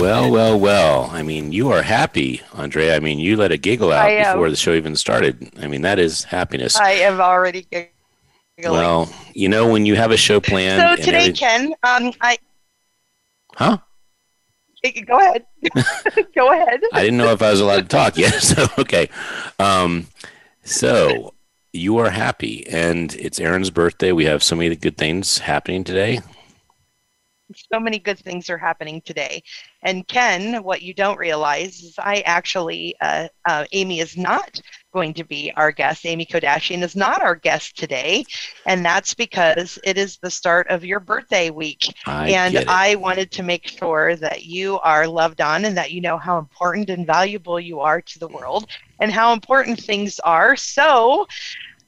well, well, well. I mean, you are happy, Andrea. I mean, you let a giggle out before the show even started. I mean, that is happiness. I am already giggling. Well, you know, when you have a show planned. So today, Ken, um, I. Huh? Go ahead. Go ahead. I didn't know if I was allowed to talk yet. So okay. Um, so you are happy, and it's Aaron's birthday. We have so many good things happening today so many good things are happening today. And Ken, what you don't realize is I actually, uh, uh, Amy is not going to be our guest. Amy Kodashian is not our guest today. And that's because it is the start of your birthday week. I and I wanted to make sure that you are loved on and that you know how important and valuable you are to the world and how important things are. So,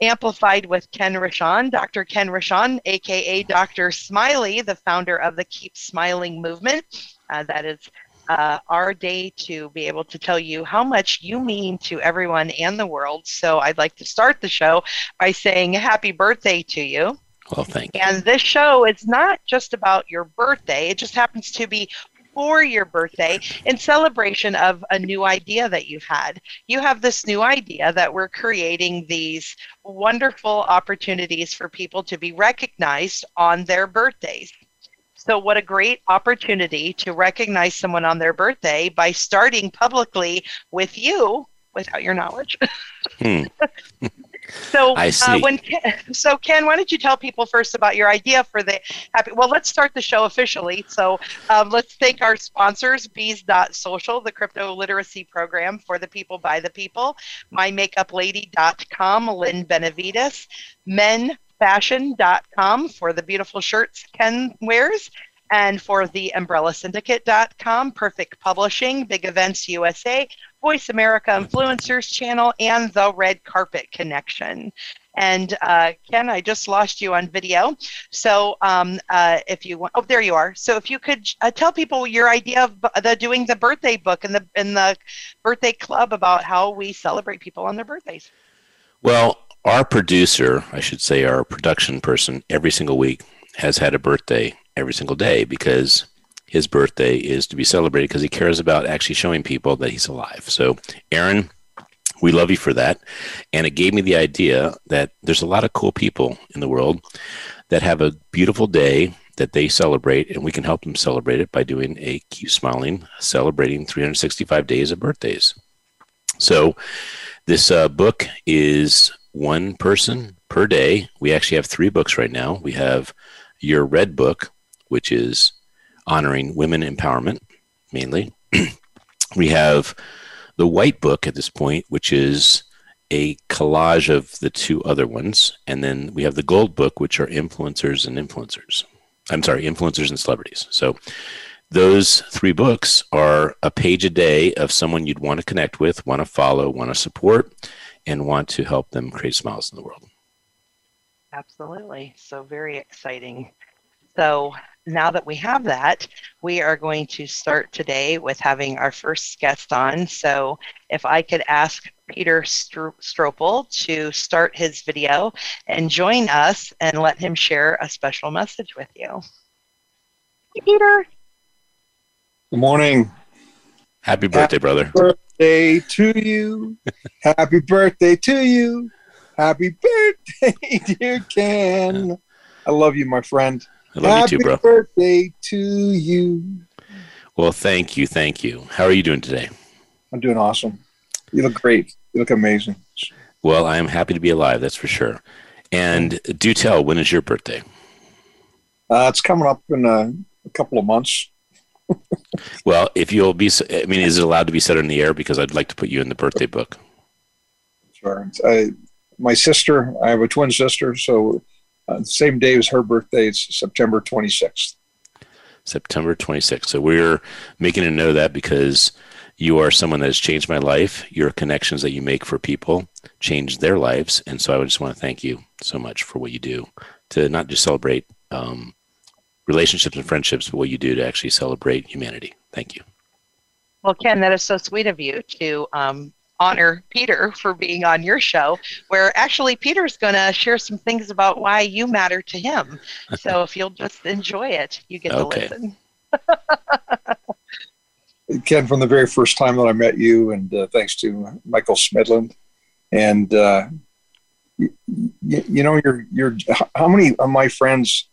amplified with Ken Rochon, Dr. Ken Rochon, aka Dr. Smiley, the founder of the Keep Smiling movement. Uh, that is uh, our day to be able to tell you how much you mean to everyone and the world. So I'd like to start the show by saying happy birthday to you. Well, thank you. And this show is not just about your birthday. It just happens to be for your birthday in celebration of a new idea that you've had. You have this new idea that we're creating these wonderful opportunities for people to be recognized on their birthdays. So, what a great opportunity to recognize someone on their birthday by starting publicly with you without your knowledge. hmm. So I uh, see. Uh, when so Ken, why don't you tell people first about your idea for the happy? Well, let's start the show officially. So um, let's thank our sponsors: Bees.social, the crypto literacy program for the people by the people; MyMakeupLady.com, Lynn Benavides; MenFashion.com for the beautiful shirts Ken wears and for the umbrellasyndicate.com, Perfect Publishing, Big Events USA, Voice America Influencers Channel, and the Red Carpet Connection. And uh, Ken, I just lost you on video. So um, uh, if you want, oh, there you are. So if you could uh, tell people your idea of the doing the birthday book and the in the birthday club about how we celebrate people on their birthdays. Well, our producer, I should say, our production person, every single week has had a birthday every single day because his birthday is to be celebrated because he cares about actually showing people that he's alive. So, Aaron, we love you for that. And it gave me the idea that there's a lot of cool people in the world that have a beautiful day that they celebrate, and we can help them celebrate it by doing a Keep Smiling, celebrating 365 days of birthdays. So, this uh, book is one person per day. We actually have three books right now. We have your red book, which is honoring women empowerment mainly. we have the White Book at this point, which is a collage of the two other ones. And then we have the Gold Book, which are influencers and influencers. I'm sorry, influencers and celebrities. So those three books are a page a day of someone you'd want to connect with, want to follow, want to support, and want to help them create smiles in the world. Absolutely. So very exciting. So now that we have that, we are going to start today with having our first guest on. So if I could ask Peter Stropel to start his video and join us and let him share a special message with you. Hey, Peter. Good morning. Happy birthday, Happy brother. Birthday to you. Happy birthday to you. Happy birthday, dear Ken. I love you, my friend. I love Happy you too, bro. birthday to you. Well, thank you. Thank you. How are you doing today? I'm doing awesome. You look great. You look amazing. Well, I am happy to be alive, that's for sure. And do tell, when is your birthday? Uh, it's coming up in a, a couple of months. well, if you'll be, I mean, is it allowed to be said in the air? Because I'd like to put you in the birthday book. Sure. I, my sister, I have a twin sister, so uh, same day as her birthday. It's September 26th. September 26th. So we're making a note of that because you are someone that has changed my life. Your connections that you make for people change their lives. And so I just want to thank you so much for what you do to not just celebrate um, relationships and friendships, but what you do to actually celebrate humanity. Thank you. Well, Ken, that is so sweet of you to um, honor Peter for being on your show, where actually Peter's going to share some things about why you matter to him. So if you'll just enjoy it, you get okay. to listen. Ken, from the very first time that I met you, and uh, thanks to Michael Smedland, and uh, you, you, know, you're you're how many of my friends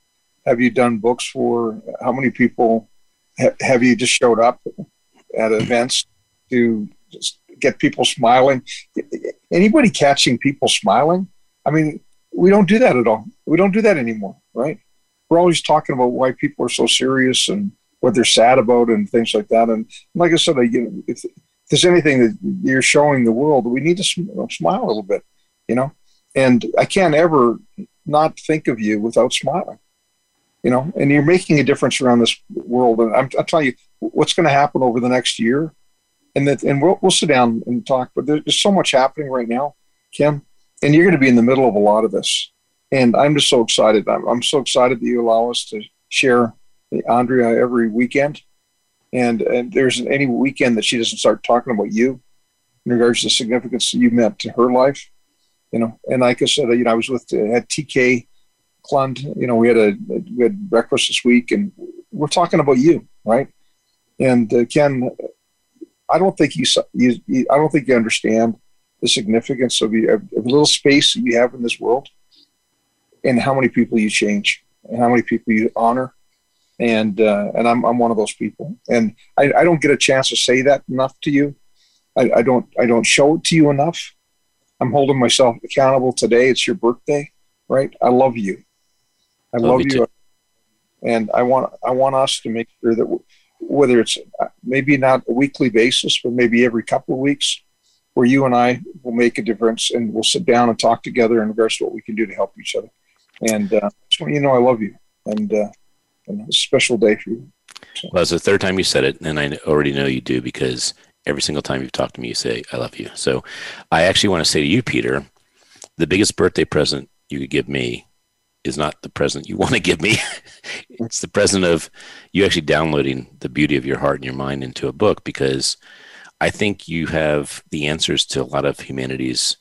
have you done books for? How many people ha- have you just showed up at events to just get people smiling? Anybody catching people smiling? I mean, we don't do that at all. We don't do that anymore, right? We're always talking about why people are so serious and what they're sad about and things like that. And like I said, I, you know, if, if, there's anything that you're showing the world, we need to sm- smile a little bit, you know. And I can't ever not think of you without smiling, you know. And you're making a difference around this world. And I'm, I'm telling you, what's going to happen over the next year, and that, and we'll we'll sit down and talk. But there's so much happening right now, Kim, and you're going to be in the middle of a lot of this. And I'm just so excited. I'm, I'm so excited that you allow us to share Andrea every weekend, and and there's any weekend that she doesn't start talking about you in regards to the significance that you meant to her life, you know. And like I said, you know, I was with at TK Klund, you know, we had a, a good breakfast this week, and we're talking about you, right? And uh, Ken, I don't think you, you, you, I don't think you understand the significance of, you, of, of a little space that you have in this world, and how many people you change, and how many people you honor, and uh, and I'm I'm one of those people, and I, I don't get a chance to say that enough to you. I, I don't I don't show it to you enough. I'm holding myself accountable today. It's your birthday, right? I love you. I love, love you, and I want I want us to make sure that whether it's uh, maybe not a weekly basis, but maybe every couple of weeks, where you and I will make a difference, and we'll sit down and talk together in regards to what we can do to help each other. And uh, want you know I love you, and uh, a special day for you. So. Well, it's the third time you said it, and I already know you do because every single time you've talked to me, you say, I love you. So I actually want to say to you, Peter, the biggest birthday present you could give me is not the present you want to give me. it's the present of you actually downloading the beauty of your heart and your mind into a book because I think you have the answers to a lot of humanity's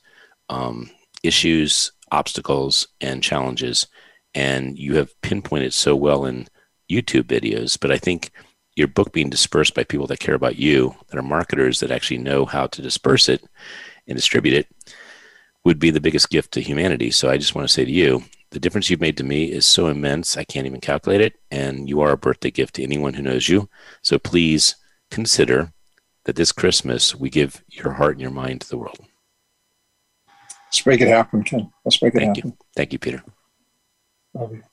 um, issues, obstacles, and challenges. And you have pinpointed so well in YouTube videos, but I think your book being dispersed by people that care about you, that are marketers that actually know how to disperse it and distribute it, would be the biggest gift to humanity. So I just want to say to you, the difference you've made to me is so immense, I can't even calculate it. And you are a birthday gift to anyone who knows you. So please consider that this Christmas we give your heart and your mind to the world. Let's make it happen, Ken. Let's make it Thank happen. You. Thank you, Peter. Love you.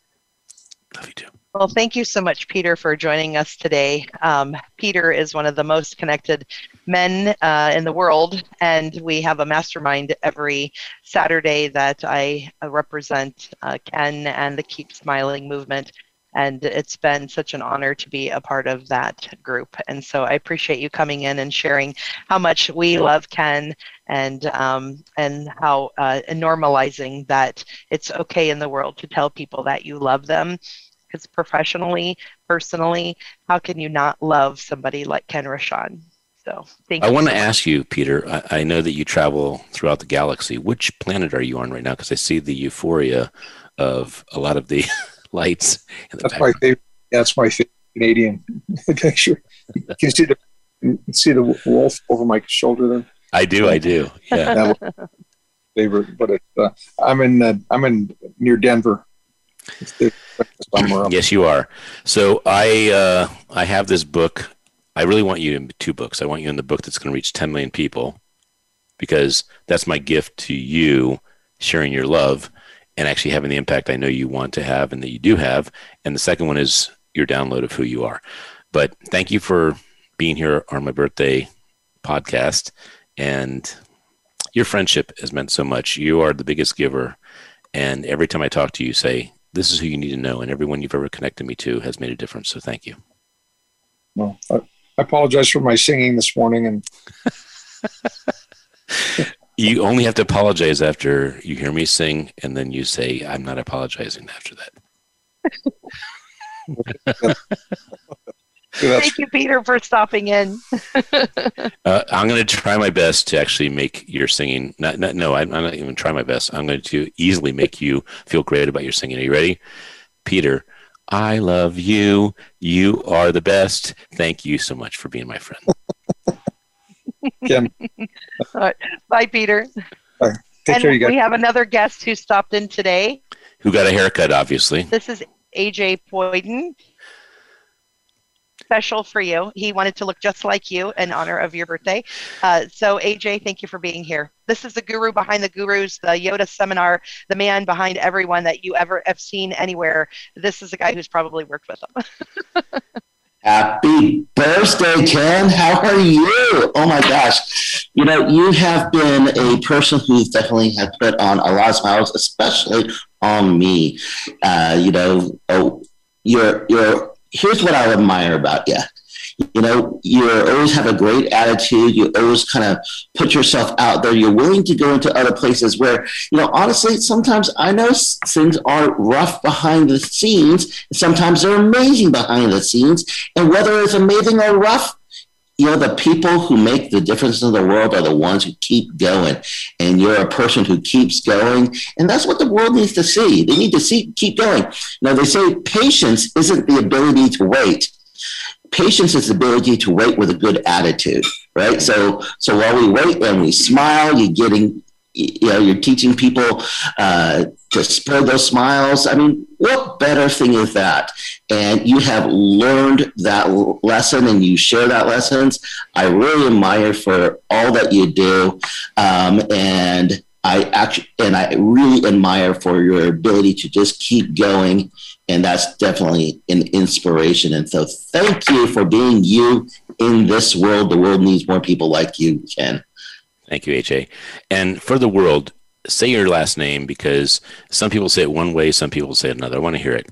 Love you too. Well, thank you so much, Peter, for joining us today. Um, Peter is one of the most connected men uh, in the world, and we have a mastermind every Saturday that I uh, represent uh, Ken and the Keep Smiling movement. And it's been such an honor to be a part of that group. And so I appreciate you coming in and sharing how much we love Ken and um, and how uh, normalizing that it's okay in the world to tell people that you love them because professionally, personally, how can you not love somebody like Ken Rochon? So thank I you. want so to ask you, Peter. I, I, know that you travel throughout the galaxy. Which planet are you on right now? Because I see the euphoria of a lot of the lights. The that's background. my favorite. That's my favorite Canadian picture. You can see the you can see the wolf over my shoulder there. I do. I do. Yeah. favorite, but it, uh, I'm in uh, I'm in near Denver, yes, you are. So I uh, I have this book. I really want you in two books. I want you in the book that's going to reach 10 million people because that's my gift to you, sharing your love and actually having the impact I know you want to have and that you do have. And the second one is your download of who you are. But thank you for being here on my birthday podcast. And your friendship has meant so much. You are the biggest giver. And every time I talk to you, say, this is who you need to know, and everyone you've ever connected me to has made a difference. So thank you. Well, I, I apologize for my singing this morning. And you only have to apologize after you hear me sing, and then you say, "I'm not apologizing." After that. Thank you, Peter, for stopping in. uh, I'm going to try my best to actually make your singing. Not, not, no, I'm, I'm not even try my best. I'm going to easily make you feel great about your singing. Are you ready, Peter? I love you. You are the best. Thank you so much for being my friend. Kim. All right. Bye, Peter. Bye. and care, we have another guest who stopped in today. Who got a haircut, obviously. This is AJ Poyden special for you. He wanted to look just like you in honor of your birthday. Uh, so, AJ, thank you for being here. This is the guru behind the gurus, the Yoda seminar, the man behind everyone that you ever have seen anywhere. This is a guy who's probably worked with them. Happy birthday, Ken. How are you? Oh my gosh. You know, you have been a person who's definitely has put on a lot of smiles, especially on me. Uh, you know, oh, you're you're here's what I admire about you. You know, you always have a great attitude. You always kind of put yourself out there. You're willing to go into other places where, you know, honestly, sometimes I know things are rough behind the scenes. Sometimes they're amazing behind the scenes. And whether it's amazing or rough, you know, the people who make the difference in the world are the ones who keep going. And you're a person who keeps going. And that's what the world needs to see. They need to see, keep going. Now, they say patience isn't the ability to wait. Patience is the ability to wait with a good attitude, right? So, so while we wait and we smile, you're getting, you know, you're teaching people uh, to spread those smiles. I mean, what better thing is that? And you have learned that lesson and you share that lessons. I really admire for all that you do. Um, and I actually, and I really admire for your ability to just keep going. And that's definitely an inspiration. And so thank you for being you in this world. The world needs more people like you, Ken. Thank you, AJ. And for the world, say your last name because some people say it one way, some people say it another. I want to hear it.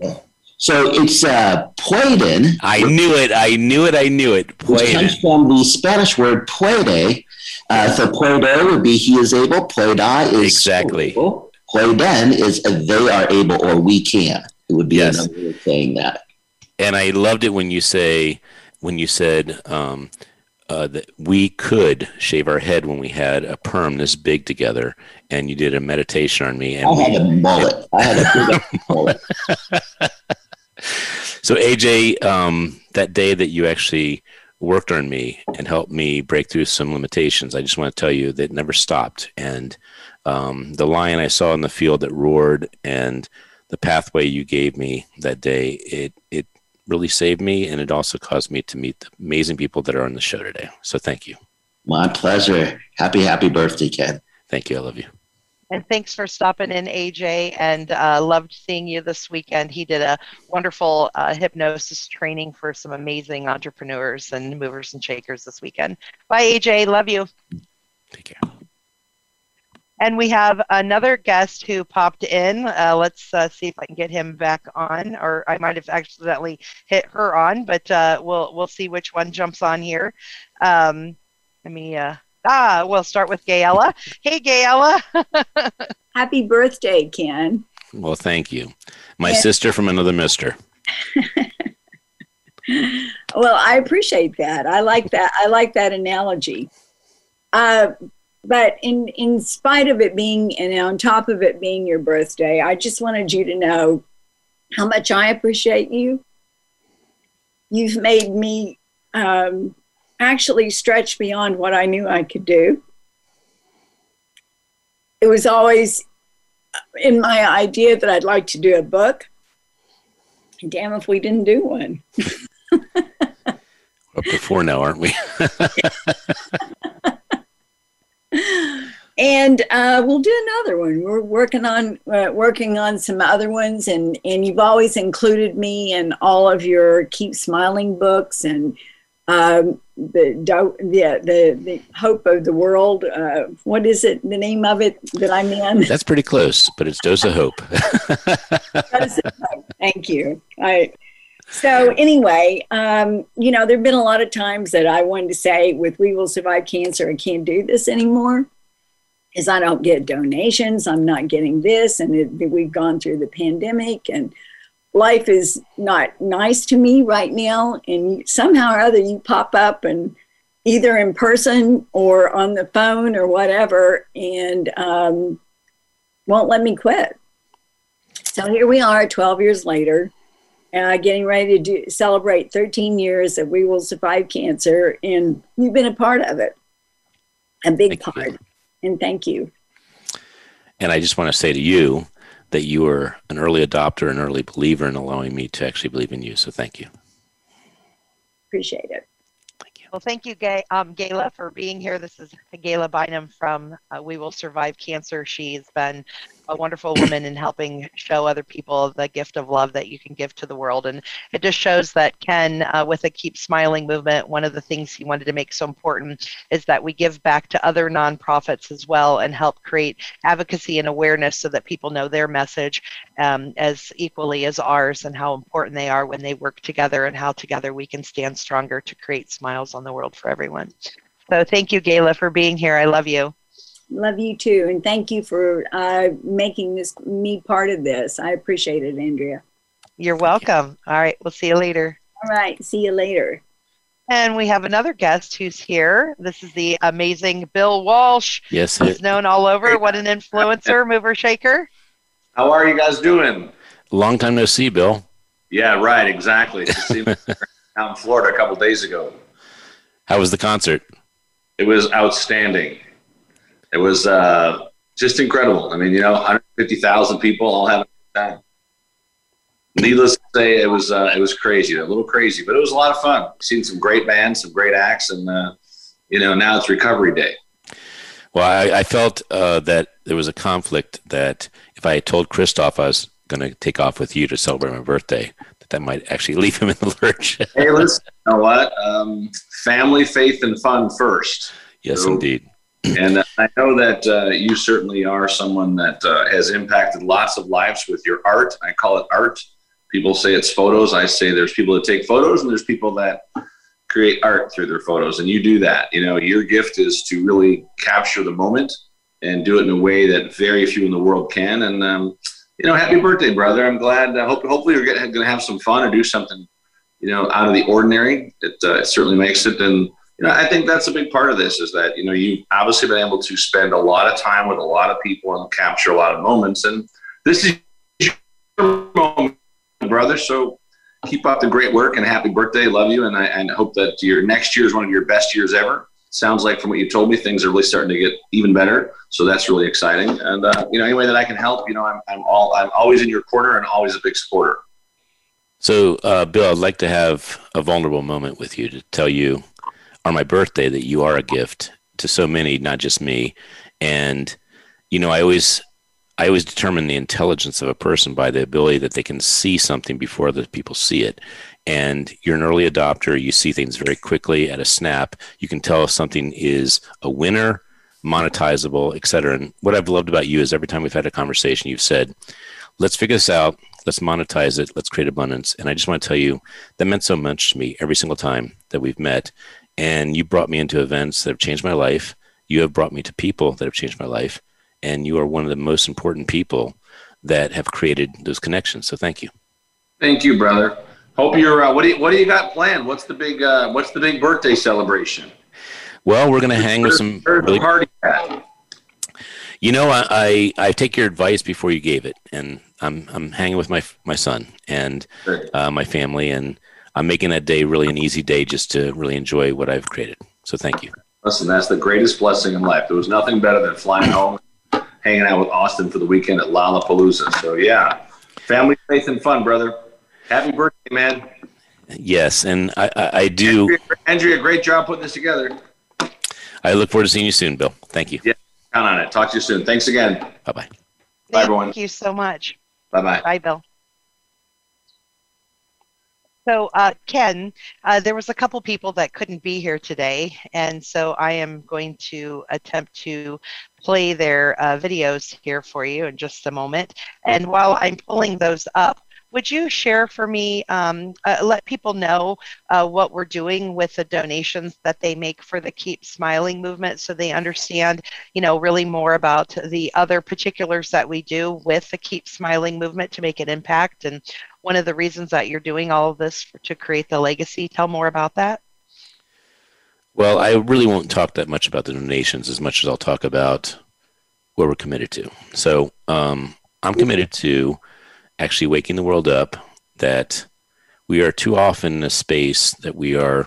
So it's uh, Pueden. I knew it. I knew it. I knew it. Pueden. Which comes from the Spanish word puede. Uh, so puede would be he is able. Pueda is exactly. Pueden is they are able or we can. It would be yes. another way of saying that. And I loved it when you say when you said um, uh, that we could shave our head when we had a perm this big together, and you did a meditation on me. And I had a mullet. I had a big mullet. so AJ, um, that day that you actually worked on me and helped me break through some limitations, I just want to tell you that never stopped. And um, the lion I saw in the field that roared and the pathway you gave me that day, it it really saved me, and it also caused me to meet the amazing people that are on the show today. So thank you. My pleasure. Happy, happy birthday, Ken. Thank you. I love you. And thanks for stopping in, AJ, and uh, loved seeing you this weekend. He did a wonderful uh, hypnosis training for some amazing entrepreneurs and movers and shakers this weekend. Bye, AJ. Love you. Take care. And we have another guest who popped in. Uh, let's uh, see if I can get him back on, or I might have accidentally hit her on, but uh, we'll we'll see which one jumps on here. Um, let me. Uh, ah, we'll start with Gayella. Hey, Gayella. Happy birthday, Ken. Well, thank you, my sister from another Mister. well, I appreciate that. I like that. I like that analogy. Uh, but in in spite of it being and on top of it being your birthday i just wanted you to know how much i appreciate you. You've made me um, actually stretch beyond what i knew i could do. It was always in my idea that i'd like to do a book. Damn if we didn't do one. Up to four now aren't we and uh, we'll do another one. We're working on uh, working on some other ones, and and you've always included me in all of your Keep Smiling books and um, the, the the the hope of the world. Uh, what is it? The name of it that I'm in? That's pretty close, but it's Dose of Hope. Thank you. I So anyway, um, you know, there've been a lot of times that I wanted to say, with We Will Survive Cancer, I can't do this anymore. Is I don't get donations, I'm not getting this, and it, we've gone through the pandemic, and life is not nice to me right now. And somehow or other, you pop up and either in person or on the phone or whatever, and um, won't let me quit. So here we are, 12 years later, uh, getting ready to do, celebrate 13 years that We Will Survive Cancer, and you've been a part of it, a big Thank part. you. And thank you. And I just want to say to you that you were an early adopter, an early believer in allowing me to actually believe in you. So thank you. Appreciate it. Thank you. Well, thank you, Gay, um, Gayla, for being here. This is Gayla Bynum from uh, We Will Survive Cancer. She's been a wonderful woman in helping show other people the gift of love that you can give to the world. And it just shows that Ken, uh, with the Keep Smiling movement, one of the things he wanted to make so important is that we give back to other nonprofits as well and help create advocacy and awareness so that people know their message um, as equally as ours and how important they are when they work together and how together we can stand stronger to create smiles on the world for everyone. So thank you, Gayla, for being here. I love you. Love you too. And thank you for uh, making this me part of this. I appreciate it, Andrea. You're welcome. All right, we'll see you later. All right. See you later. And we have another guest who's here. This is the amazing Bill Walsh. Yes, He's known all over. What an influencer, mover, shaker. How are you guys doing? long time no see, Bill. Yeah, right, exactly. Just see me out in Florida a couple days ago. How was the concert? It was outstanding. It was uh, just incredible. I mean, you know, 150,000 people all having a good time. Needless to say, it was uh, it was crazy, a little crazy, but it was a lot of fun. Seen some great bands, some great acts, and uh, you know, now it's recovery day. Well, I, I felt uh, that there was a conflict that if I had told Christoph I was going to take off with you to celebrate my birthday, that that might actually leave him in the lurch. Hey, listen, you know what? Um, family, faith, and fun first. yes, So- indeed. And I know that uh, you certainly are someone that uh, has impacted lots of lives with your art. I call it art. People say it's photos. I say there's people that take photos and there's people that create art through their photos. And you do that. You know, your gift is to really capture the moment and do it in a way that very few in the world can. And, um, you know, happy birthday, brother. I'm glad. Uh, hope, hopefully, you're going to have some fun and do something, you know, out of the ordinary. It, uh, it certainly makes it. And, you know, I think that's a big part of this is that, you know, you've obviously been able to spend a lot of time with a lot of people and capture a lot of moments. And this is your moment, brother. So keep up the great work and happy birthday. Love you. And I and hope that your next year is one of your best years ever. Sounds like from what you told me, things are really starting to get even better. So that's really exciting. And, uh, you know, any way that I can help, you know, I'm, I'm all, I'm always in your corner and always a big supporter. So, uh, Bill, I'd like to have a vulnerable moment with you to tell you on my birthday that you are a gift to so many, not just me. And, you know, I always, I always determine the intelligence of a person by the ability that they can see something before other people see it. And you're an early adopter. You see things very quickly at a snap. You can tell if something is a winner, monetizable, et cetera. And what I've loved about you is every time we've had a conversation, you've said, let's figure this out. Let's monetize it. Let's create abundance. And I just want to tell you that meant so much to me every single time that we've met. And you brought me into events that have changed my life. You have brought me to people that have changed my life. And you are one of the most important people that have created those connections. So thank you. Thank you, brother. Hope you're. Uh, what do you What do you got planned? What's the big uh, What's the big birthday celebration? Well, we're going to hang with some really party at? You know, I, I I take your advice before you gave it, and I'm I'm hanging with my my son and uh, my family, and I'm making that day really an easy day just to really enjoy what I've created. So thank you. Listen, that's the greatest blessing in life. There was nothing better than flying home, hanging out with Austin for the weekend at Lollapalooza. So yeah, family, faith, and fun, brother. Happy birthday, man. Yes, and I I, I do. Andrea, Andrea, great job putting this together. I look forward to seeing you soon, Bill. Thank you. Yeah, Count on it. Talk to you soon. Thanks again. Bye bye. Bye, everyone. Thank you so much. Bye bye. Bye, Bill. So, uh, Ken, uh, there was a couple people that couldn't be here today, and so I am going to attempt to play their uh, videos here for you in just a moment. And while I'm pulling those up, would you share for me, um, uh, let people know uh, what we're doing with the donations that they make for the Keep Smiling movement so they understand, you know, really more about the other particulars that we do with the Keep Smiling movement to make an impact and one of the reasons that you're doing all of this to create the legacy. Tell more about that. Well, I really won't talk that much about the donations as much as I'll talk about what we're committed to. So um, I'm committed to actually waking the world up that we are too often in a space that we are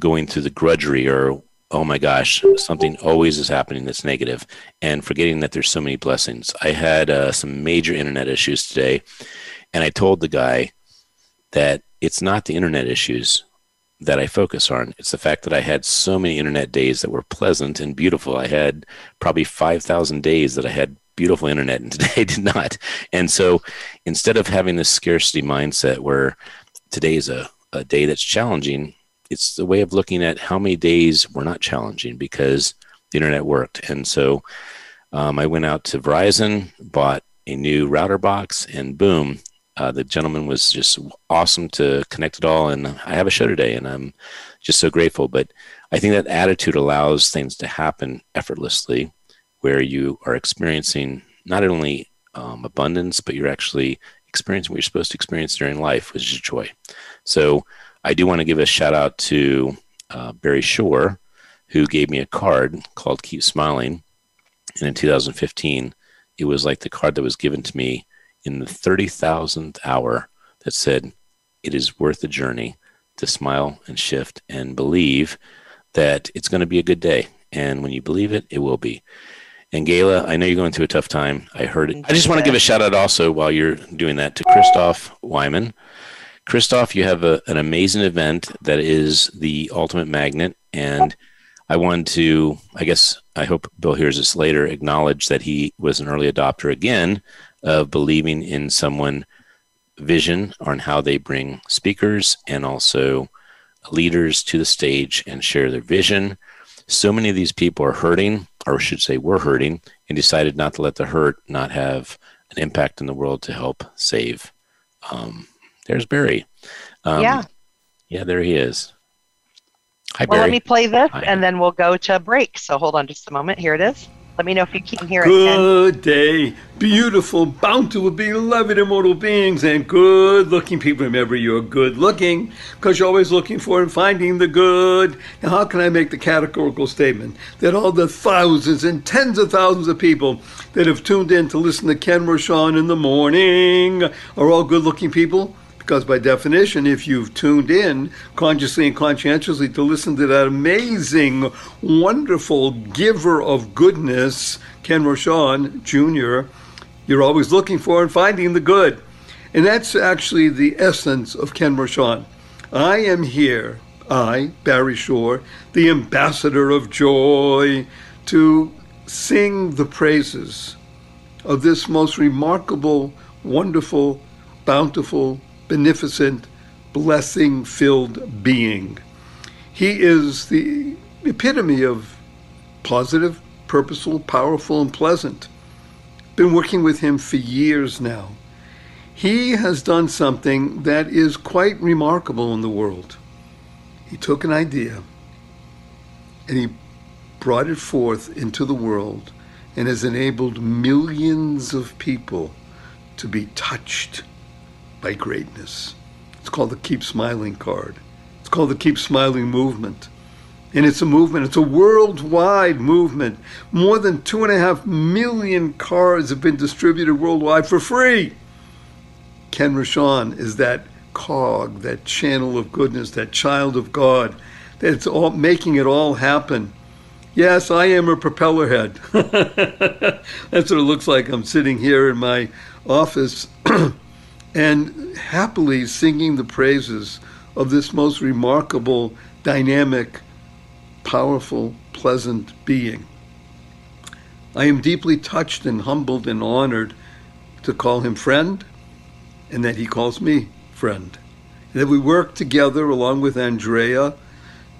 going through the grudgery or oh my gosh something always is happening that's negative and forgetting that there's so many blessings i had uh, some major internet issues today and i told the guy that it's not the internet issues that I focus on. It's the fact that I had so many internet days that were pleasant and beautiful. I had probably 5,000 days that I had beautiful internet, and today did not. And so instead of having this scarcity mindset where today is a, a day that's challenging, it's the way of looking at how many days were not challenging because the internet worked. And so um, I went out to Verizon, bought a new router box, and boom, uh, the gentleman was just awesome to connect it all. And I have a show today, and I'm just so grateful. But I think that attitude allows things to happen effortlessly where you are experiencing not only um, abundance, but you're actually experiencing what you're supposed to experience during life, which is joy. So I do want to give a shout out to uh, Barry Shore, who gave me a card called Keep Smiling. And in 2015, it was like the card that was given to me in the 30,000th hour that said, It is worth the journey to smile and shift and believe that it's going to be a good day. And when you believe it, it will be. And Gayla, I know you're going through a tough time. I heard it. I just want to give a shout out also while you're doing that to Christoph Wyman. Christoph, you have a, an amazing event that is the ultimate magnet. And I wanted to, I guess, I hope Bill hears this later, acknowledge that he was an early adopter again of believing in someone vision on how they bring speakers and also leaders to the stage and share their vision. So many of these people are hurting or I should say were hurting, and decided not to let the hurt not have an impact in the world to help save. Um, there's Barry. Um, yeah. Yeah, there he is. Hi, well, Barry. let me play this, Hi. and then we'll go to break. So hold on just a moment. Here it is. Let me know if you can hear it. Good day, beautiful, bountiful, beloved immortal beings, and good looking people. Remember, you're good looking because you're always looking for and finding the good. Now, how can I make the categorical statement that all the thousands and tens of thousands of people that have tuned in to listen to Ken Rochon in the morning are all good looking people? Because by definition, if you've tuned in consciously and conscientiously to listen to that amazing, wonderful giver of goodness, Ken Rochon Jr., you're always looking for and finding the good. And that's actually the essence of Ken Rochon. I am here, I, Barry Shore, the ambassador of joy, to sing the praises of this most remarkable, wonderful, bountiful, beneficent, blessing filled being. He is the epitome of positive, purposeful, powerful, and pleasant. Been working with him for years now. He has done something that is quite remarkable in the world. He took an idea and he brought it forth into the world and has enabled millions of people to be touched by greatness. It's called the Keep Smiling card. It's called the Keep Smiling movement. And it's a movement, it's a worldwide movement. More than two and a half million cards have been distributed worldwide for free. Ken Rochon is that cog, that channel of goodness, that child of God, that's all making it all happen. Yes, I am a propeller head. That's what it looks like. I'm sitting here in my office and happily singing the praises of this most remarkable, dynamic, powerful, pleasant being. I am deeply touched and humbled and honored to call him friend and that he calls me friend. And that we work together along with Andrea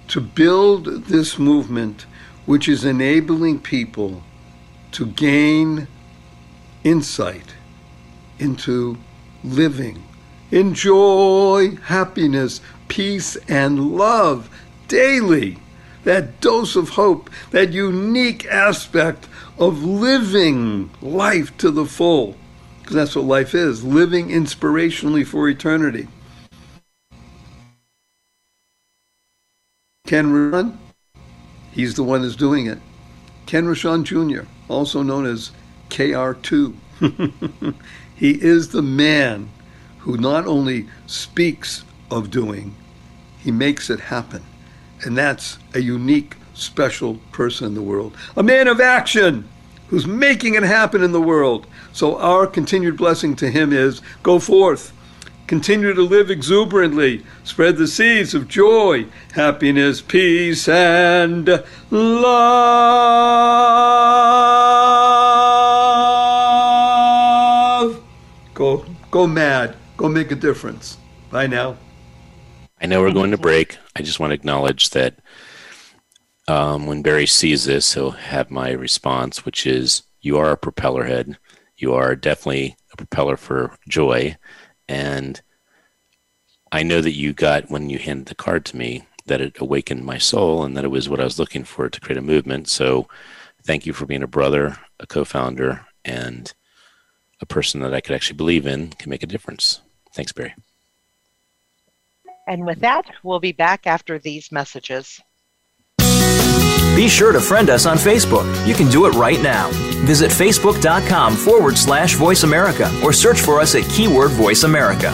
to build this movement which is enabling people to gain insight into living Enjoy happiness, peace, and love daily. That dose of hope, that unique aspect of living life to the full. Because that's what life is living inspirationally for eternity. Ken Rochon, he's the one that's doing it. Ken Rochon Jr., also known as KR2. he is the man who not only speaks of doing, he makes it happen. And that's a unique, special person in the world. A man of action who's making it happen in the world. So our continued blessing to him is go forth, continue to live exuberantly, spread the seeds of joy, happiness, peace, and love. Go, go mad. Go make a difference. Bye now. I know we're going to break. I just want to acknowledge that um, when Barry sees this, he'll have my response, which is you are a propeller head. You are definitely a propeller for joy. And I know that you got, when you handed the card to me, that it awakened my soul and that it was what I was looking for to create a movement. So thank you for being a brother, a co founder, and a person that I could actually believe in can make a difference. Thanks, Barry. And with that, we'll be back after these messages. Be sure to friend us on Facebook. You can do it right now. Visit facebook.com forward slash voice America or search for us at keyword voice America.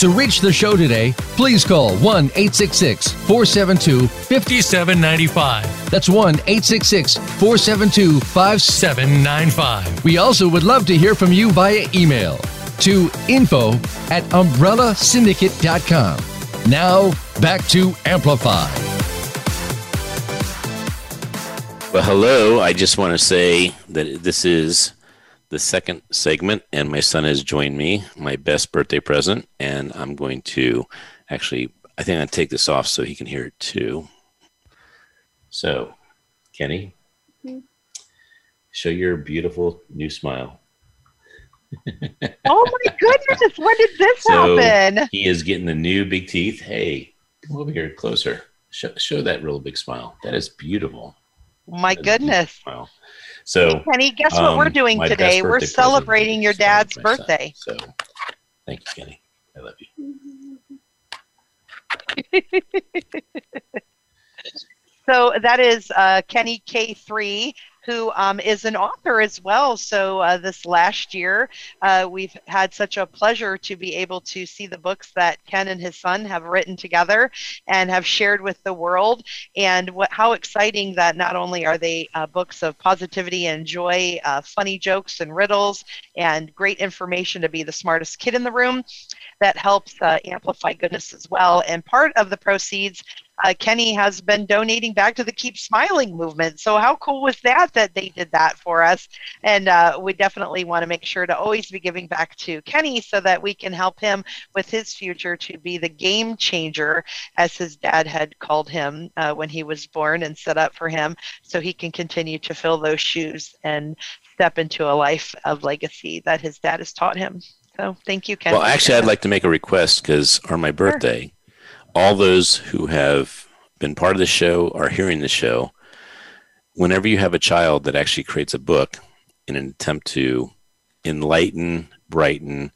To reach the show today, please call 1 866 472 5795. That's 1 866 472 5795. We also would love to hear from you via email to info at umbrellasyndicate.com. Now, back to Amplify. Well, hello. I just want to say that this is the second segment, and my son has joined me, my best birthday present, and I'm going to actually, I think I'm going to take this off so he can hear it too. So, Kenny, show your beautiful new smile. oh my goodness, when did this so happen? He is getting the new big teeth. Hey, come over here closer. Show, show that real big smile. That is beautiful. My goodness. Wow. So, Kenny, guess what um, we're doing today? We're celebrating your dad's my son. birthday. So, thank you, Kenny. I love you. So that is uh, Kenny K3, who um, is an author as well. So uh, this last year, uh, we've had such a pleasure to be able to see the books that Ken and his son have written together and have shared with the world. And what, how exciting that not only are they uh, books of positivity and joy, uh, funny jokes and riddles, and great information to be the smartest kid in the room, that helps uh, amplify goodness as well. And part of the proceeds uh, Kenny has been donating back to the Keep Smiling movement. So how cool was that that they did that for us? And uh, we definitely want to make sure to always be giving back to Kenny so that we can help him with his future to be the game changer, as his dad had called him uh, when he was born and set up for him, so he can continue to fill those shoes and step into a life of legacy that his dad has taught him. So thank you, Kenny. Well, actually, I'd like to make a request because on my birthday, all those who have been part of the show are hearing the show. Whenever you have a child that actually creates a book in an attempt to enlighten, brighten,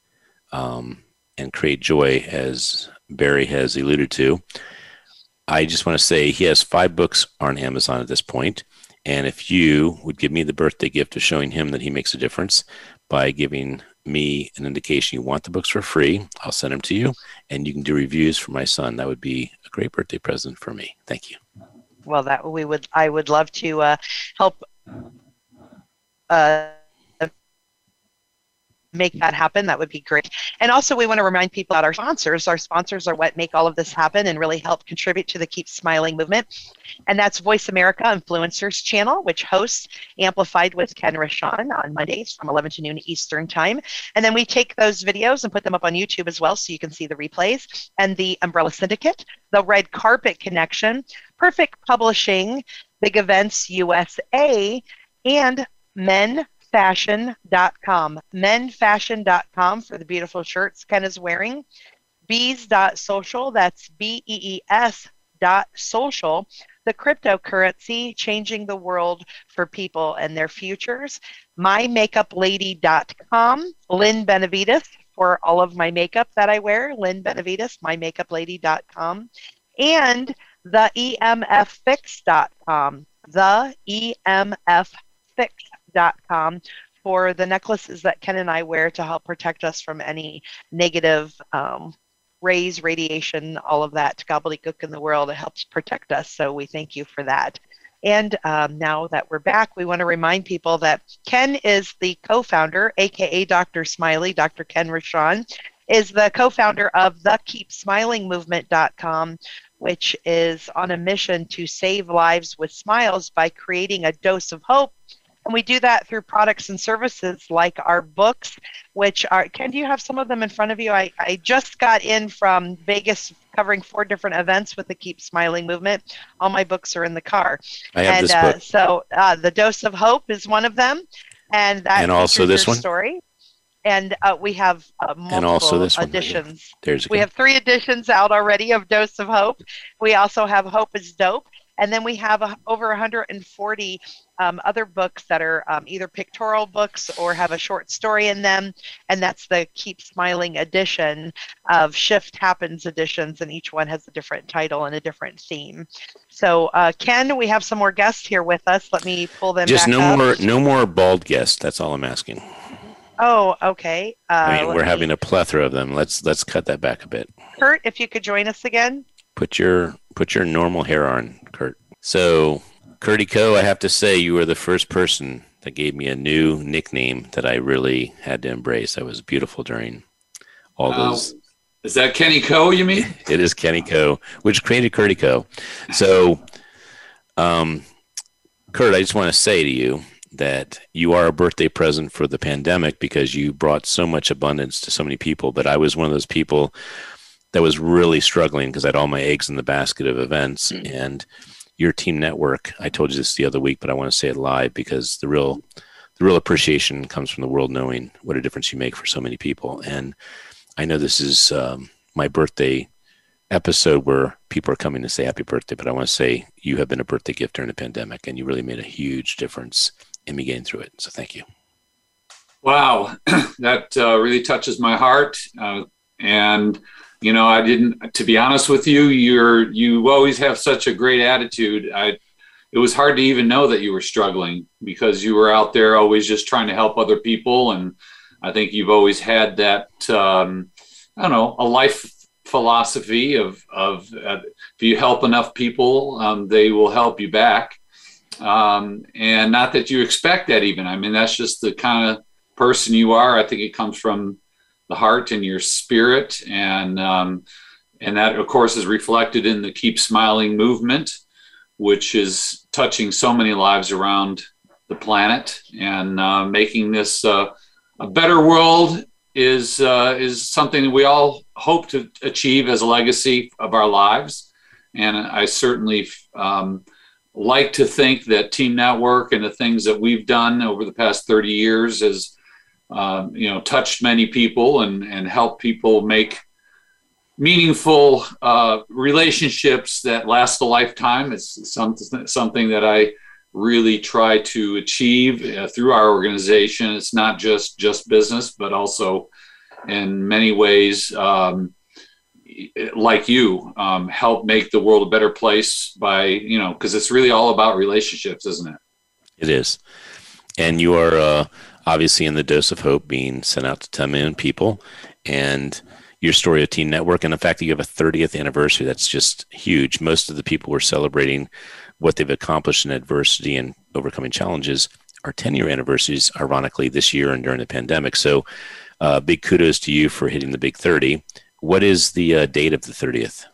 um, and create joy, as Barry has alluded to, I just want to say he has five books on Amazon at this point. And if you would give me the birthday gift of showing him that he makes a difference by giving me an indication you want the books for free, I'll send them to you and you can do reviews for my son. That would be a great birthday present for me. Thank you. Well, that we would, I would love to uh, help uh, make that happen, that would be great. And also, we want to remind people about our sponsors. Our sponsors are what make all of this happen and really help contribute to the Keep Smiling movement. And that's Voice America Influencers channel, which hosts Amplified with Ken Rochon on Mondays from 11 to noon Eastern Time. And then we take those videos and put them up on YouTube as well so you can see the replays. And the Umbrella Syndicate, the Red Carpet Connection, Perfect Publishing, Big Events USA, and Men menfashion.com. Menfashion.com for the beautiful shirts Ken is wearing. Bees.social, that's B E E S dot social. The cryptocurrency changing the world for people and their futures. MyMakeupLady.com. Lynn Benavides for all of my makeup that I wear. Lynn Benavides, MyMakeupLady.com. And the EMFFix.com. The EMF Fix com for the necklaces that Ken and I wear to help protect us from any negative um, rays, radiation, all of that gobbledygook in the world. It helps protect us. So we thank you for that. And um, now that we're back, we want to remind people that Ken is the co founder, AKA Dr. Smiley, Dr. Ken Rochon, is the co founder of the KeepSmilingMovement.com, which is on a mission to save lives with smiles by creating a dose of hope and we do that through products and services like our books, which are, Ken, do you have some of them in front of you? I, I just got in from Vegas covering four different events with the Keep Smiling movement. All my books are in the car. I have and this book. Uh, so uh, The Dose of Hope is one of them. And that and also this one story. And uh, we have uh, multiple and also this editions. One There's we have three editions out already of Dose of Hope. We also have Hope is Dope. And then we have a, over 140 um, other books that are um, either pictorial books or have a short story in them. And that's the Keep Smiling edition of Shift Happens editions, and each one has a different title and a different theme. So, uh, Ken, we have some more guests here with us. Let me pull them. Just no up. more, no more bald guests. That's all I'm asking. Oh, okay. Uh, I mean, we're me... having a plethora of them. Let's let's cut that back a bit. Kurt, if you could join us again. Put your put your normal hair on, Kurt. So Curdy Co, I have to say, you were the first person that gave me a new nickname that I really had to embrace. That was beautiful during all wow. those. Is that Kenny Co? You mean? it is Kenny Co, which created Curdy Co. So, um, Kurt, I just want to say to you that you are a birthday present for the pandemic because you brought so much abundance to so many people. But I was one of those people that was really struggling because I had all my eggs in the basket of events mm-hmm. and your team network. I told you this the other week, but I want to say it live because the real the real appreciation comes from the world knowing what a difference you make for so many people. And I know this is um, my birthday episode where people are coming to say happy birthday, but I want to say you have been a birthday gift during the pandemic, and you really made a huge difference in me getting through it. So thank you. Wow, that uh, really touches my heart, uh, and you know i didn't to be honest with you you're you always have such a great attitude. I it was hard to even know that you were struggling because you were out there always just trying to help other people. And i think you've always had that um, i don't know a life philosophy of of uh, if you help enough people um, they will help you back. Um, and not that you expect that even. I mean that's just the kind of person you are. I think it comes from the heart and your spirit. And um, and that of course is reflected in the keep smiling movement which is touching so many lives around the planet. And uh, making this uh, a better world is uh, is something we all hope to achieve as a legacy of our lives. And i certainly um, like to think that team network and the things that we've done over the past 30 years is um, you know, touched many people and, and helped people make meaningful uh, relationships that last a lifetime. It's something, something that I really try to achieve uh, through our organization. It's not just just business, but also in many ways um, like you um, help make the world a better place by you know because it's really all about relationships isn't it it is and you are uh, obviously in the dose of hope being sent out to 10 million people and your story of team network and the fact that you have a 30th anniversary that's just huge most of the people who are celebrating what they've accomplished in adversity and overcoming challenges are 10 year anniversaries ironically this year and during the pandemic so uh, big kudos to you for hitting the big 30 what is the uh, date of the 30th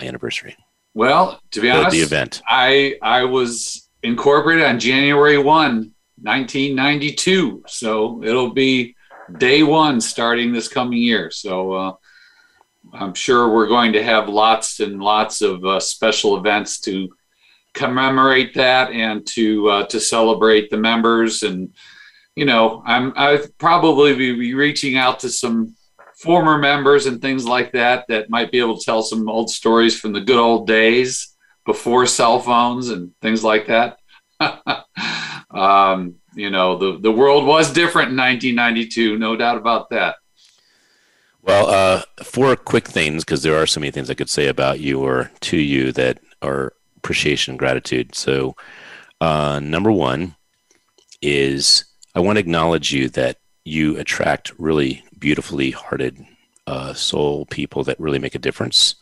anniversary? Well, to be honest, the event. I I was incorporated on January 1, 1992. So it'll be day one starting this coming year. So uh, I'm sure we're going to have lots and lots of uh, special events to commemorate that and to uh, to celebrate the members and you know I'm I'll probably be reaching out to some former members and things like that that might be able to tell some old stories from the good old days before cell phones and things like that. um, you know, the, the world was different in 1992, no doubt about that. Well, uh, four quick things, because there are so many things I could say about you or to you that are appreciation and gratitude. So, uh, number one is I want to acknowledge you that you attract really beautifully hearted uh, soul people that really make a difference.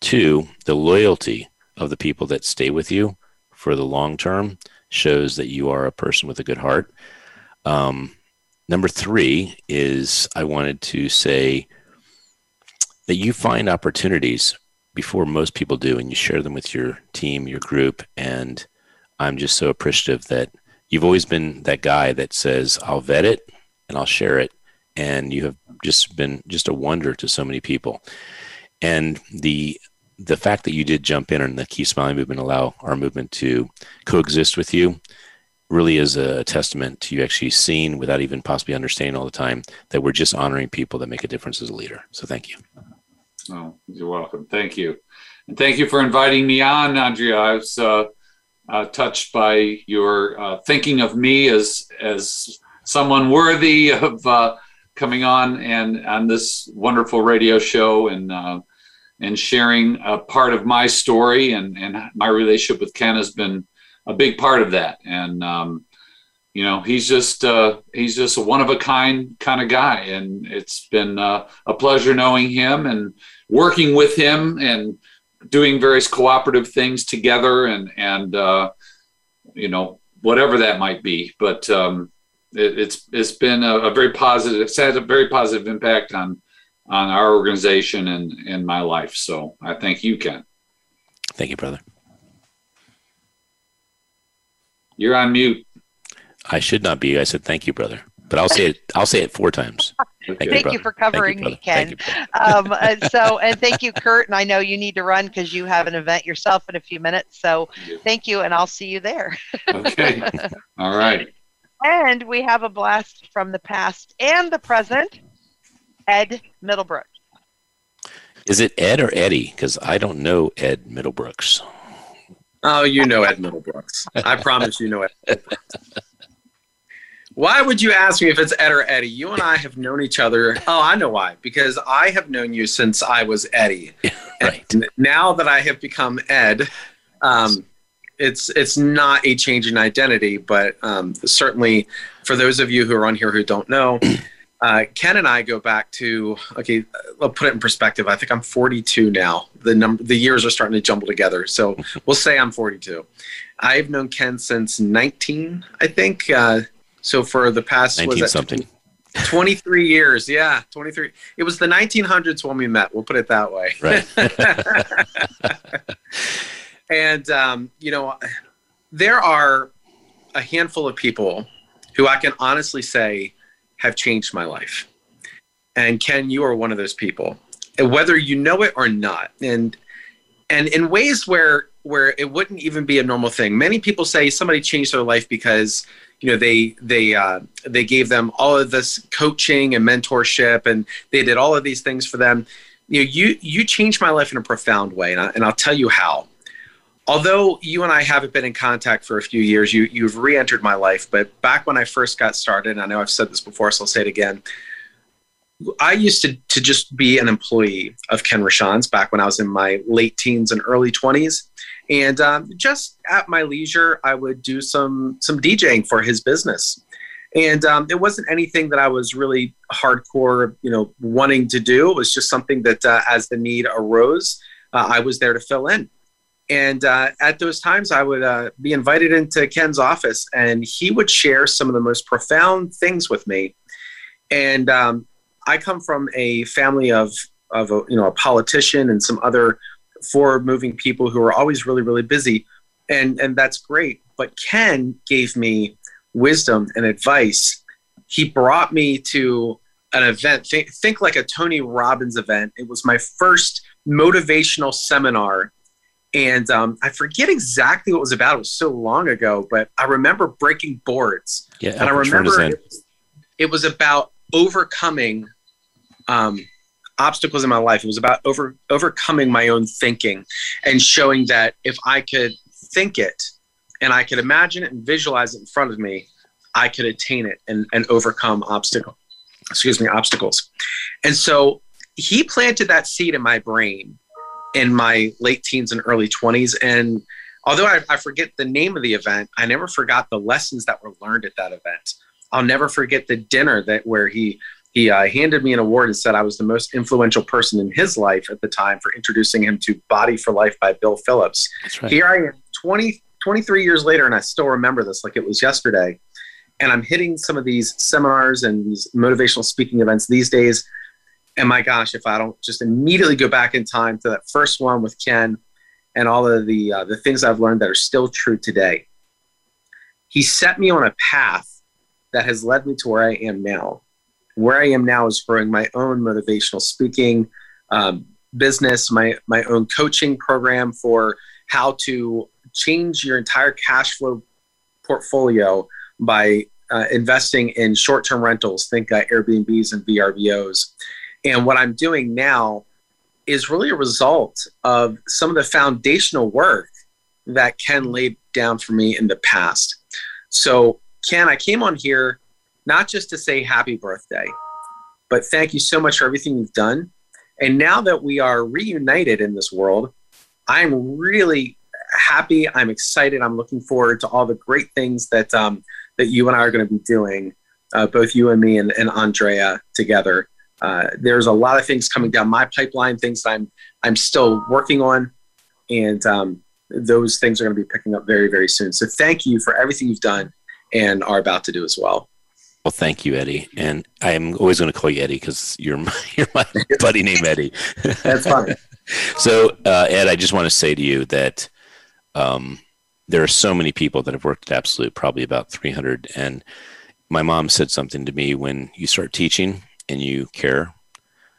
Two, the loyalty of the people that stay with you for the long term shows that you are a person with a good heart. Um, number three is I wanted to say that you find opportunities before most people do, and you share them with your team, your group. And I'm just so appreciative that you've always been that guy that says, I'll vet it and I'll share it and you have just been just a wonder to so many people. And the the fact that you did jump in and the Keep Smiling movement allow our movement to coexist with you really is a testament to you actually seeing without even possibly understanding all the time that we're just honoring people that make a difference as a leader. So thank you. Oh, you're welcome. Thank you. And thank you for inviting me on, Andrea. I was uh, uh, touched by your uh, thinking of me as as someone worthy of uh, coming on and on this wonderful radio show and uh, and sharing a part of my story and and my relationship with Ken has been a big part of that and um, you know he's just uh, he's just a one of a kind kind of guy and it's been uh, a pleasure knowing him and working with him and doing various cooperative things together and and uh, you know whatever that might be but um, it, it's it's been a, a, very positive. It's had a very positive impact on on our organization and in my life. So I thank you, Ken. Thank you, brother. You're on mute. I should not be. I said thank you, brother. But I'll say it. I'll say it four times. Thank, thank you, you, for covering you, me, Ken. um, uh, so, and thank you, Kurt. And I know you need to run because you have an event yourself in a few minutes. So, thank you, and I'll see you there. okay. All right. And we have a blast from the past and the present, Ed Middlebrooks. Is it Ed or Eddie? Because I don't know Ed Middlebrooks. Oh, you know Ed Middlebrooks. I promise you know Ed. Why would you ask me if it's Ed or Eddie? You and I have known each other. Oh, I know why. Because I have known you since I was Eddie. right. And now that I have become Ed, um, it's it's not a change in identity, but um, certainly for those of you who are on here who don't know, uh, Ken and I go back to okay. I'll put it in perspective. I think I'm 42 now. The number, the years are starting to jumble together. So we'll say I'm 42. I've known Ken since 19, I think. Uh, so for the past 19 something. 23 years, yeah, 23. It was the 1900s when we met. We'll put it that way. Right. And, um, you know, there are a handful of people who I can honestly say have changed my life. And Ken, you are one of those people, whether you know it or not. And and in ways where where it wouldn't even be a normal thing. Many people say somebody changed their life because you know they they uh, they gave them all of this coaching and mentorship, and they did all of these things for them. You know, you you changed my life in a profound way, and, I, and I'll tell you how although you and I haven't been in contact for a few years, you you've re-entered my life. But back when I first got started, I know I've said this before, so I'll say it again. I used to to just be an employee of Ken Rochon's back when I was in my late teens and early twenties, and um, just at my leisure, I would do some some DJing for his business, and um, it wasn't anything that I was really hardcore, you know, wanting to do. It was just something that uh, as the need arose, uh, I was there to fill in. And uh, at those times, I would uh, be invited into Ken's office, and he would share some of the most profound things with me. And um, I come from a family of of a, you know a politician and some other forward moving people who are always really really busy, and and that's great. But Ken gave me wisdom and advice. He brought me to an event. Think, think like a Tony Robbins event. It was my first motivational seminar and um, I forget exactly what it was about. It was so long ago, but I remember breaking boards. Yeah, and I remember it was, it was, about overcoming um, obstacles in my life. It was about over overcoming my own thinking and showing that if I could think it and I could imagine it and visualize it in front of me, I could attain it and, and overcome obstacle. Excuse me, obstacles. And so he planted that seed in my brain in my late teens and early 20s. And although I, I, forget the name of the event, I never forgot the lessons that were learned at that event. I'll never forget the dinner that where he he uh, handed me an award and said I was the most influential person in his life at the time for introducing him to Body for Life by Bill Phillips. Right. Here I am 20, 23 years later, and I still remember this like it was yesterday. And I'm hitting some of these seminars and these motivational speaking events these days and my gosh, if I don't just immediately go back in time to that first one with Ken and all of the uh, the things I've learned that are still true today, he set me on a path that has led me to where I am now. Where I am now is growing my own motivational speaking um, business, my my own coaching program for how to change your entire cash flow portfolio by uh, investing in short-term rentals. Think uh, Airbnbs and VRBOs and what I'm doing now is really a result of some of the foundational work that Ken laid down for me in the past. So, Ken, I came on here not just to say happy birthday, but thank you so much for everything you've done. And now that we are reunited in this world, I'm really happy. I'm excited. I'm looking forward to all the great things that um, that you and I are going to be doing, uh, both you and me and, and Andrea together uh, there's a lot of things coming down my pipeline, things I'm I'm still working on, and um, those things are going to be picking up very very soon. So thank you for everything you've done and are about to do as well. Well, thank you, Eddie, and I'm always going to call you Eddie because you're my you're my buddy named Eddie. That's fine. so, uh, Ed, I just want to say to you that um, there are so many people that have worked at Absolute, probably about 300, and my mom said something to me when you start teaching and you care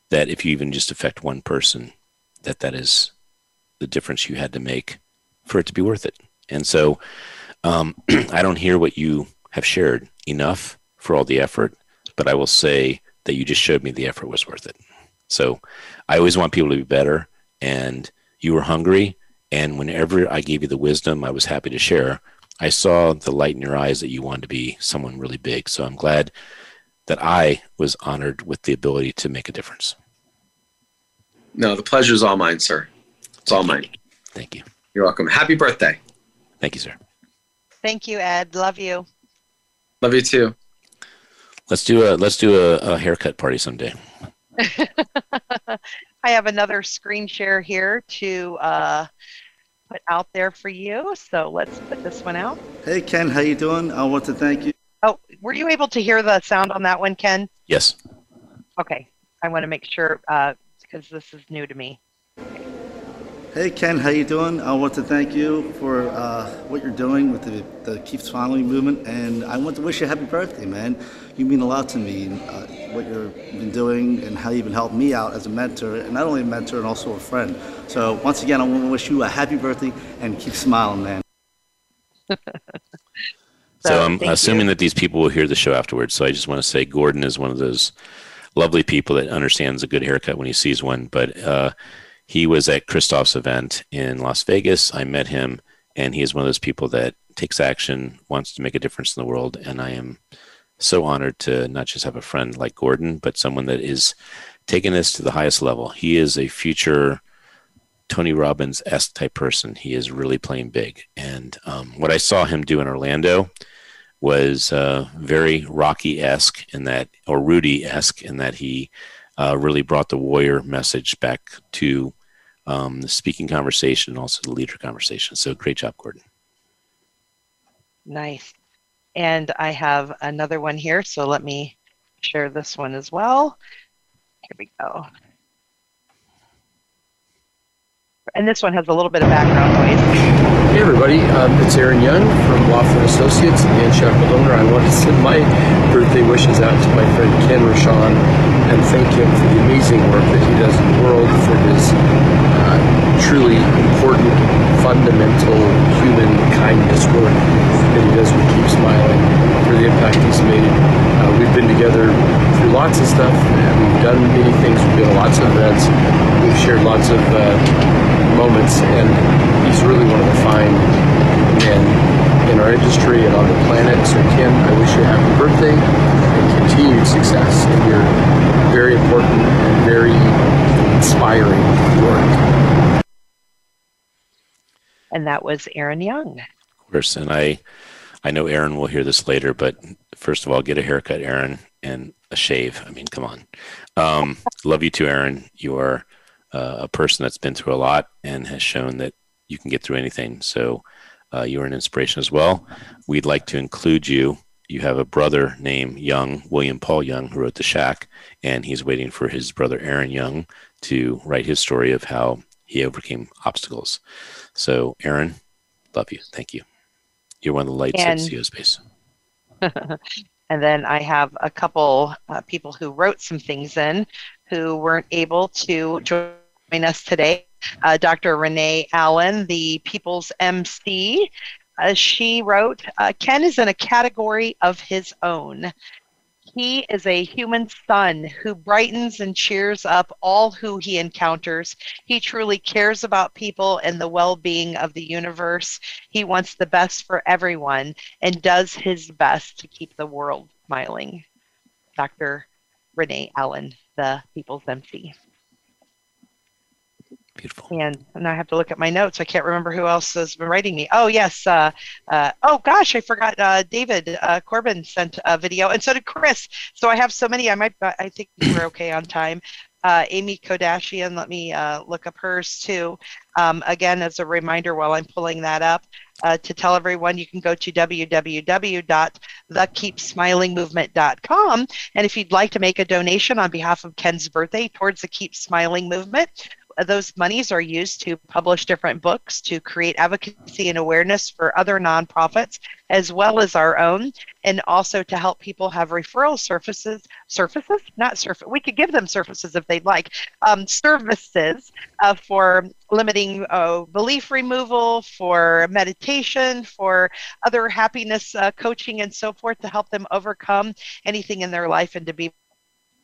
that if you even just affect one person that that is the difference you had to make for it to be worth it. And so um, i don't hear what you have shared enough for all the effort but i will say that you just showed me the effort was worth it. So i always want people to be better and you were hungry and whenever i gave you the wisdom i was happy to share i saw the light in your eyes that you wanted to be someone really big. So i'm glad that I was honored with the ability to make a difference. No, the pleasure is all mine, sir. It's all mine. Thank you. You're welcome. Happy birthday. Thank you, sir. Thank you, Ed. Love you. Love you too. Let's do a let's do a, a haircut party someday. I have another screen share here to uh, put out there for you. So let's put this one out. Hey Ken, how you doing? I want to thank you Oh, were you able to hear the sound on that one, Ken? Yes. Okay. I want to make sure uh, because this is new to me. Hey Ken, how you doing? I want to thank you for uh, what you're doing with the, the Keep Smiling movement, and I want to wish you a happy birthday, man. You mean a lot to me, uh, what you've been doing and how you've been helping me out as a mentor, and not only a mentor, and also a friend. So once again, I want to wish you a happy birthday and keep smiling, man. So, so I'm assuming you. that these people will hear the show afterwards. So I just want to say Gordon is one of those lovely people that understands a good haircut when he sees one. But uh, he was at Christoph's event in Las Vegas. I met him, and he is one of those people that takes action, wants to make a difference in the world, and I am so honored to not just have a friend like Gordon, but someone that is taking this to the highest level. He is a future Tony Robbins esque type person. He is really playing big. And um, what I saw him do in Orlando was uh, very Rocky esque in that, or Rudy esque in that he uh, really brought the warrior message back to um, the speaking conversation and also the leader conversation. So great job, Gordon. Nice. And I have another one here. So let me share this one as well. Here we go. And this one has a little bit of background noise. Hey everybody, um, it's Aaron Young from Laughlin Associates and Sheffield Owner. I want to send my birthday wishes out to my friend Ken Rochon and thank him for the amazing work that he does in the world, for his uh, truly important, fundamental human kindness work that he does with Keep Smiling, for the impact he's made. Uh, we've been together through lots of stuff, we've done many things, we've been to lots of events, we've shared lots of uh, moments, and he's really one of the fine men in our industry and on the planet. So, Ken, I wish you a happy birthday and continued success in your very important and very inspiring work. And that was Aaron Young. Of course, and I, I know Aaron will hear this later, but first of all, get a haircut, Aaron, and a shave. I mean, come on. Um, love you too, Aaron. You are uh, a person that's been through a lot and has shown that you can get through anything. So uh, you're an inspiration as well. We'd like to include you. You have a brother named Young, William Paul Young, who wrote The Shack, and he's waiting for his brother Aaron Young to write his story of how he overcame obstacles. So, Aaron, love you. Thank you. You're one of the lights And- at CO Space. and then I have a couple uh, people who wrote some things in who weren't able to join us today. Uh, Dr. Renee Allen, the People's MC, uh, she wrote uh, Ken is in a category of his own. He is a human sun who brightens and cheers up all who he encounters. He truly cares about people and the well being of the universe. He wants the best for everyone and does his best to keep the world smiling. Dr. Renee Allen, the People's MC. Beautiful. And now I have to look at my notes. I can't remember who else has been writing me. Oh, yes. Uh, uh, oh, gosh, I forgot. Uh, David uh, Corbin sent a video, and so did Chris. So I have so many. I might. I think we're okay on time. Uh, Amy Kodashian, let me uh, look up hers too. Um, again, as a reminder, while I'm pulling that up, uh, to tell everyone you can go to www.thekeepsmilingmovement.com. And if you'd like to make a donation on behalf of Ken's birthday towards the Keep Smiling movement, those monies are used to publish different books, to create advocacy and awareness for other nonprofits, as well as our own, and also to help people have referral surfaces. Surfaces? Not surface. We could give them surfaces if they'd like. Um, services uh, for limiting uh, belief removal, for meditation, for other happiness uh, coaching, and so forth to help them overcome anything in their life and to be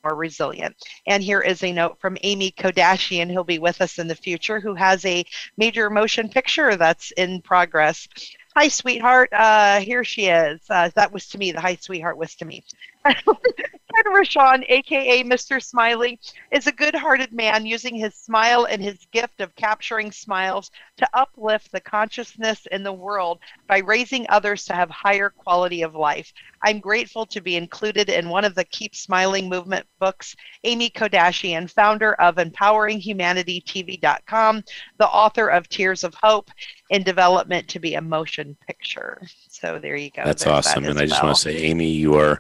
more resilient. And here is a note from Amy Kodashian, who'll be with us in the future, who has a major motion picture that's in progress. Hi, sweetheart. Uh, here she is. Uh, that was to me. The hi, sweetheart was to me. Ken Rochon, aka Mr. Smiley, is a good hearted man using his smile and his gift of capturing smiles to uplift the consciousness in the world by raising others to have higher quality of life. I'm grateful to be included in one of the Keep Smiling movement books. Amy Kodashian, founder of EmpoweringHumanityTV.com, the author of Tears of Hope in Development to be a Motion Picture. So there you go. That's There's that awesome. And I just well. want to say, Amy, you are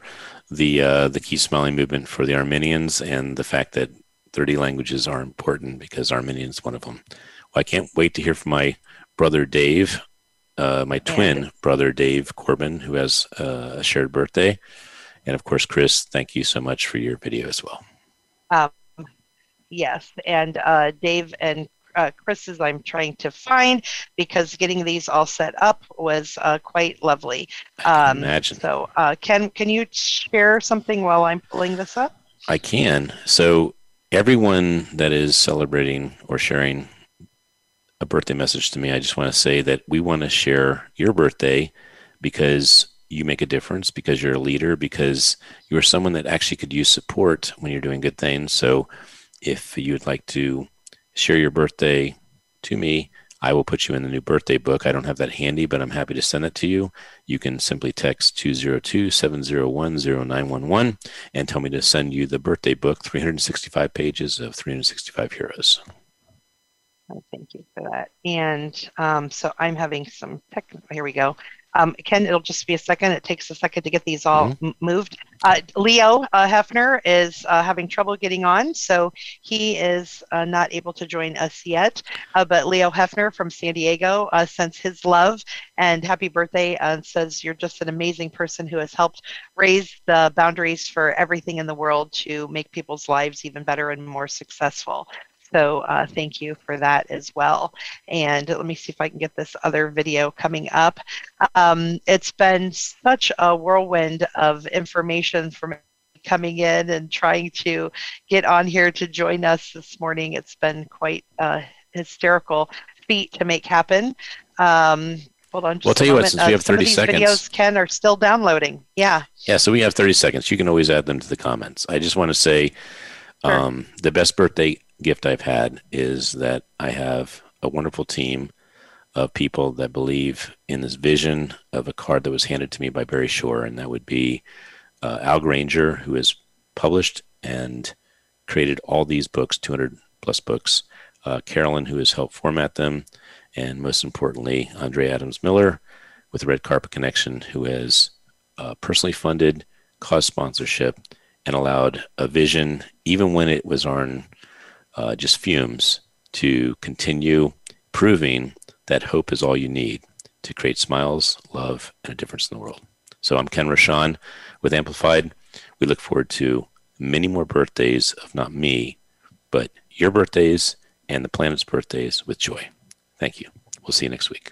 the uh, the Keep Smiling movement for the Armenians, and the fact that 30 languages are important because Armenian is one of them. Well, I can't wait to hear from my brother Dave, uh, my twin brother Dave Corbin, who has uh, a shared birthday, and of course, Chris. Thank you so much for your video as well. Um, yes, and uh, Dave and uh, Chris's I'm trying to find because getting these all set up was uh, quite lovely. Um, imagine. So, uh, Ken, can you share something while I'm pulling this up? I can. So everyone that is celebrating or sharing a birthday message to me, I just want to say that we want to share your birthday because you make a difference, because you're a leader, because you're someone that actually could use support when you're doing good things. So if you would like to share your birthday to me, I will put you in the new birthday book. I don't have that handy, but I'm happy to send it to you. You can simply text 202 701 0911 and tell me to send you the birthday book, 365 pages of 365 heroes. Oh, thank you for that. And um, so I'm having some technical, here we go. Um, Ken, it'll just be a second. It takes a second to get these all Mm-hmm. m- moved. Uh, Leo uh, Hefner is uh, having trouble getting on, so he is uh, not able to join us yet. Uh, but Leo Hefner from San Diego uh, sends his love and happy birthday and says you're just an amazing person who has helped raise the boundaries for everything in the world to make people's lives even better and more successful. So uh, thank you for that as well. And let me see if I can get this other video coming up. Um, it's been such a whirlwind of information from coming in and trying to get on here to join us this morning. It's been quite a hysterical feat to make happen. Um, hold on. Just Well, tell a you what, moment. since we Uh, have some of 30 these seconds- videos, Ken, are still downloading. Yeah. Yeah, so we have 30 seconds. You can always add them to the comments. I just want to say um, the best birthday gift I've had is that I have a wonderful team of people that believe in this vision of a card that was handed to me by Barry Shore, and that would be uh, Al Granger, who has published and created all these books, 200 plus books, uh, Carolyn, who has helped format them, and most importantly, Andrea Adams Miller with Red Carpet Connection, who has uh, personally funded cause sponsorship and allowed a vision, even when it was on uh, just fumes, to continue proving that hope is all you need to create smiles, love, and a difference in the world. So I'm Ken Rochon with Amplified. We look forward to many more birthdays of not me, but your birthdays and the planet's birthdays with joy. Thank you. We'll see you next week.